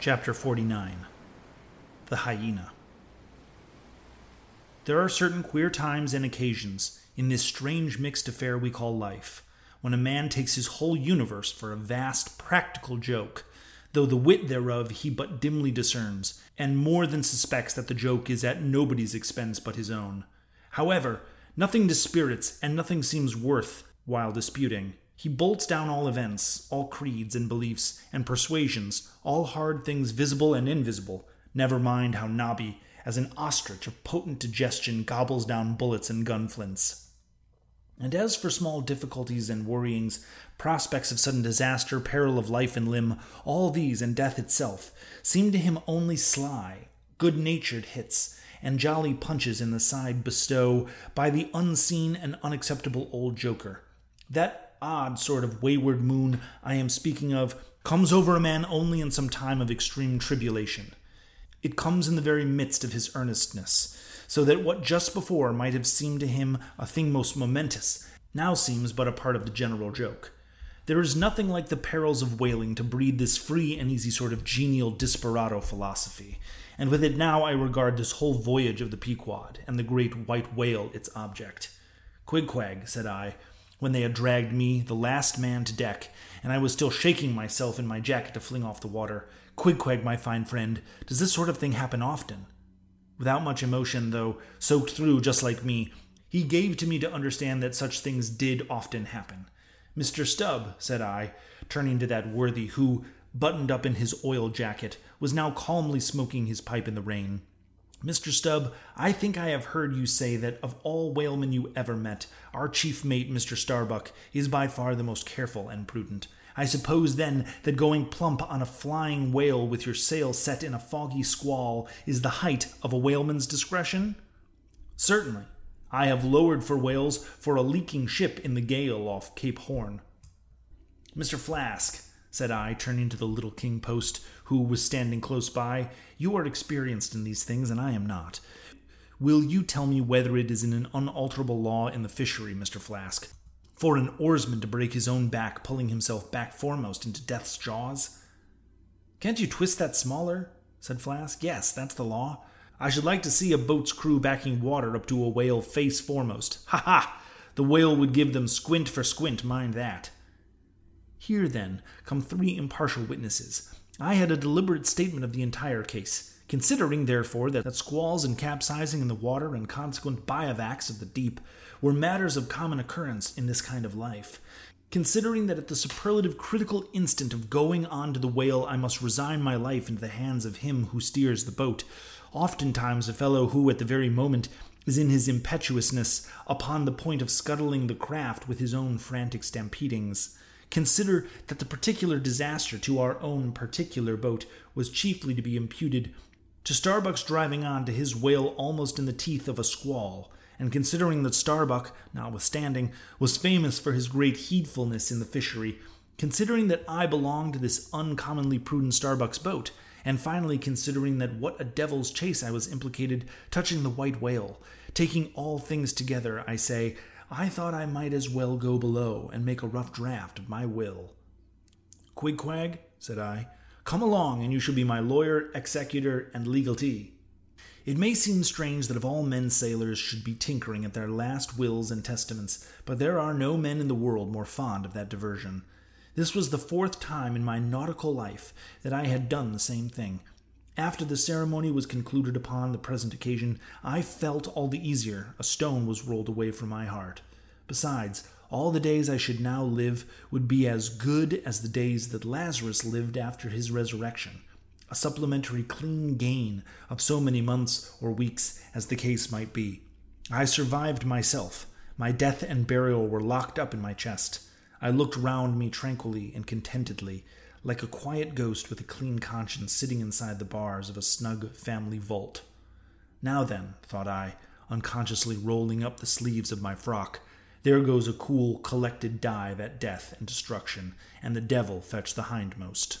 Chapter 49 The Hyena. There are certain queer times and occasions in this strange mixed affair we call life when a man takes his whole universe for a vast practical joke, though the wit thereof he but dimly discerns, and more than suspects that the joke is at nobody's expense but his own. However, nothing dispirits and nothing seems worth while disputing. He bolts down all events, all creeds and beliefs and persuasions, all hard things visible and invisible, never mind how knobby, as an ostrich of potent digestion gobbles down bullets and gunflints. And as for small difficulties and worryings, prospects of sudden disaster, peril of life and limb, all these and death itself seem to him only sly, good natured hits, and jolly punches in the side bestow by the unseen and unacceptable old joker. That odd sort of wayward moon I am speaking of comes over a man only in some time of extreme tribulation. It comes in the very midst of his earnestness so that what just before might have seemed to him a thing most momentous now seems but a part of the general joke. There is nothing like the perils of whaling to breed this free and easy sort of genial desperado philosophy, and with it now I regard this whole voyage of the Pequod and the great white whale its object. Queequeg, said I, when they had dragged me, the last man, to deck, and I was still shaking myself in my jacket to fling off the water. Queequeg, my fine friend, does this sort of thing happen often? Without much emotion, though soaked through just like me, he gave to me to understand that such things did often happen. Mr. Stubb, said I, turning to that worthy who, buttoned up in his oil jacket, was now calmly smoking his pipe in the rain. Mr. Stubb, I think I have heard you say that of all whalemen you ever met, our chief mate, Mr. Starbuck, is by far the most careful and prudent. I suppose, then, that going plump on a flying whale with your sail set in a foggy squall is the height of a whaleman's discretion? Certainly. I have lowered for whales for a leaking ship in the gale off Cape Horn. Mr. Flask, said I, turning to the little king post, who was standing close by, you are experienced in these things, and I am not. Will you tell me whether it is in an unalterable law in the fishery, Mr. Flask, for an oarsman to break his own back, pulling himself back foremost into death's jaws? Can't you twist that smaller? said Flask. Yes, that's the law. I should like to see a boat's crew backing water up to a whale face foremost. Ha ha! The whale would give them squint for squint, mind that. Here, then, come three impartial witnesses. I had a deliberate statement of the entire case. Considering, therefore, that squalls and capsizing in the water and consequent bivacs of the deep were matters of common occurrence in this kind of life. Considering that at the superlative critical instant of going on to the whale I must resign my life into the hands of him who steers the boat, oftentimes a fellow who at the very moment is in his impetuousness upon the point of scuttling the craft with his own frantic stampedings. Consider that the particular disaster to our own particular boat was chiefly to be imputed to Starbuck's driving on to his whale almost in the teeth of a squall, and considering that Starbuck, notwithstanding, was famous for his great heedfulness in the fishery, considering that I belonged to this uncommonly prudent Starbuck's boat, and finally considering that what a devil's chase I was implicated touching the white whale, taking all things together, I say, I thought I might as well go below and make a rough draft of my will. Queequeg, said I, come along and you shall be my lawyer, executor, and legatee. It may seem strange that of all men sailors should be tinkering at their last wills and testaments, but there are no men in the world more fond of that diversion. This was the fourth time in my nautical life that I had done the same thing. After the ceremony was concluded upon the present occasion, I felt all the easier a stone was rolled away from my heart. Besides, all the days I should now live would be as good as the days that Lazarus lived after his resurrection a supplementary clean gain of so many months or weeks as the case might be. I survived myself. My death and burial were locked up in my chest. I looked round me tranquilly and contentedly, like a quiet ghost with a clean conscience sitting inside the bars of a snug family vault. Now then, thought I, unconsciously rolling up the sleeves of my frock, there goes a cool, collected dive at death and destruction, and the devil fetch the hindmost.